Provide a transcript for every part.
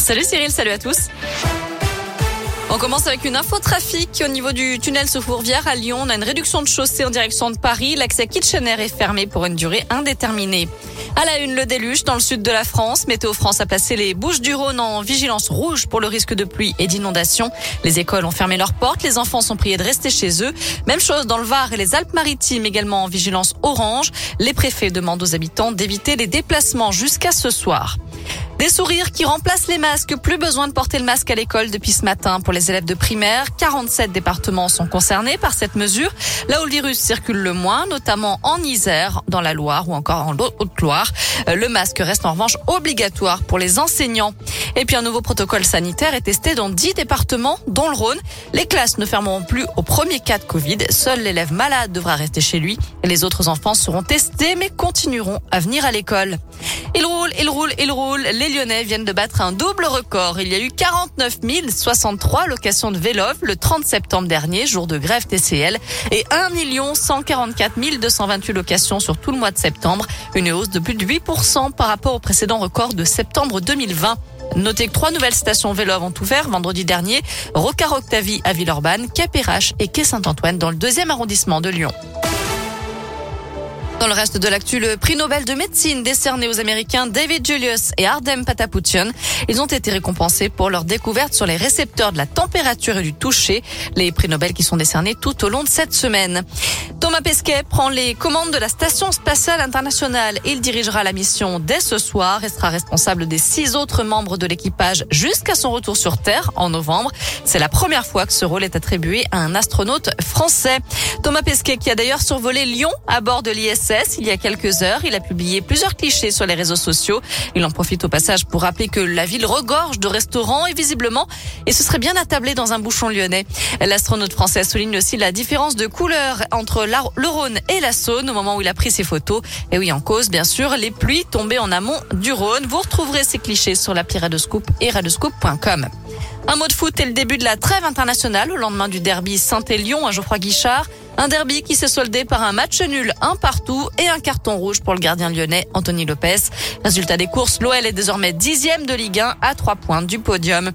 Salut Cyril, salut à tous. On commence avec une info trafic au niveau du tunnel sous Fourvière à Lyon. On a une réduction de chaussée en direction de Paris. L'accès Kitchener est fermé pour une durée indéterminée. À la une, le déluge dans le sud de la France. Météo France a placé les Bouches du Rhône en vigilance rouge pour le risque de pluie et d'inondation. Les écoles ont fermé leurs portes. Les enfants sont priés de rester chez eux. Même chose dans le Var et les Alpes-Maritimes, également en vigilance orange. Les préfets demandent aux habitants d'éviter les déplacements jusqu'à ce soir. Des sourires qui remplacent les masques. Plus besoin de porter le masque à l'école depuis ce matin pour les élèves de primaire. 47 départements sont concernés par cette mesure. Là où le virus circule le moins, notamment en Isère, dans la Loire ou encore en Haute-Loire. Euh, le masque reste en revanche obligatoire pour les enseignants. Et puis un nouveau protocole sanitaire est testé dans 10 départements, dont le Rhône. Les classes ne fermeront plus au premier cas de Covid. Seul l'élève malade devra rester chez lui. Les autres enfants seront testés mais continueront à venir à l'école. Il roule, il roule, il roule. Les Lyonnais viennent de battre un double record. Il y a eu 49 063 locations de vélo le 30 septembre dernier, jour de grève TCL, et 1 144 228 locations sur tout le mois de septembre, une hausse de plus de 8% par rapport au précédent record de septembre 2020. Notez que trois nouvelles stations vélo ont ouvert vendredi dernier, Rocard Octavie à Villeurbanne, Capérache et Quai Saint-Antoine dans le deuxième arrondissement de Lyon. Dans le reste de l'actu, le prix Nobel de médecine décerné aux Américains David Julius et Ardem Patapoutian. Ils ont été récompensés pour leur découverte sur les récepteurs de la température et du toucher. Les prix Nobel qui sont décernés tout au long de cette semaine. Thomas Pesquet prend les commandes de la Station spatiale internationale. Il dirigera la mission dès ce soir et sera responsable des six autres membres de l'équipage jusqu'à son retour sur Terre en novembre. C'est la première fois que ce rôle est attribué à un astronaute français. Thomas Pesquet qui a d'ailleurs survolé Lyon à bord de l'ISS il y a quelques heures. Il a publié plusieurs clichés sur les réseaux sociaux. Il en profite au passage pour rappeler que la ville regorge de restaurants et visiblement, et ce serait bien attablé dans un bouchon lyonnais. L'astronaute français souligne aussi la différence de couleur entre le Rhône et la Saône au moment où il a pris ses photos. Et oui, en cause, bien sûr, les pluies tombées en amont du Rhône. Vous retrouverez ces clichés sur l'appli Radoscoop et radoscoop.com. Un mot de foot et le début de la trêve internationale au lendemain du derby Saint-Élion à Geoffroy Guichard. Un derby qui s'est soldé par un match nul, un partout et un carton rouge pour le gardien lyonnais Anthony Lopez. Résultat des courses, l'OL est désormais dixième de Ligue 1 à trois points du podium.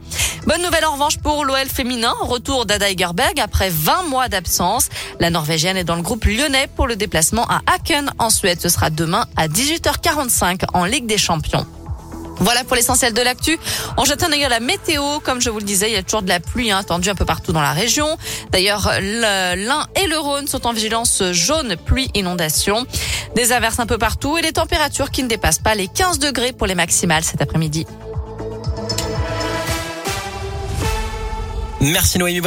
Bonne nouvelle en revanche pour l'OL féminin, retour d'Ada Egerberg après 20 mois d'absence. La Norvégienne est dans le groupe lyonnais pour le déplacement à Aken en Suède. Ce sera demain à 18h45 en Ligue des Champions. Voilà pour l'essentiel de l'actu. On jette un œil la météo. Comme je vous le disais, il y a toujours de la pluie hein, attendue un peu partout dans la région. D'ailleurs, l'Ain et le Rhône sont en vigilance jaune, pluie, inondation. Des averses un peu partout et des températures qui ne dépassent pas les 15 degrés pour les maximales cet après-midi. Merci Noémie.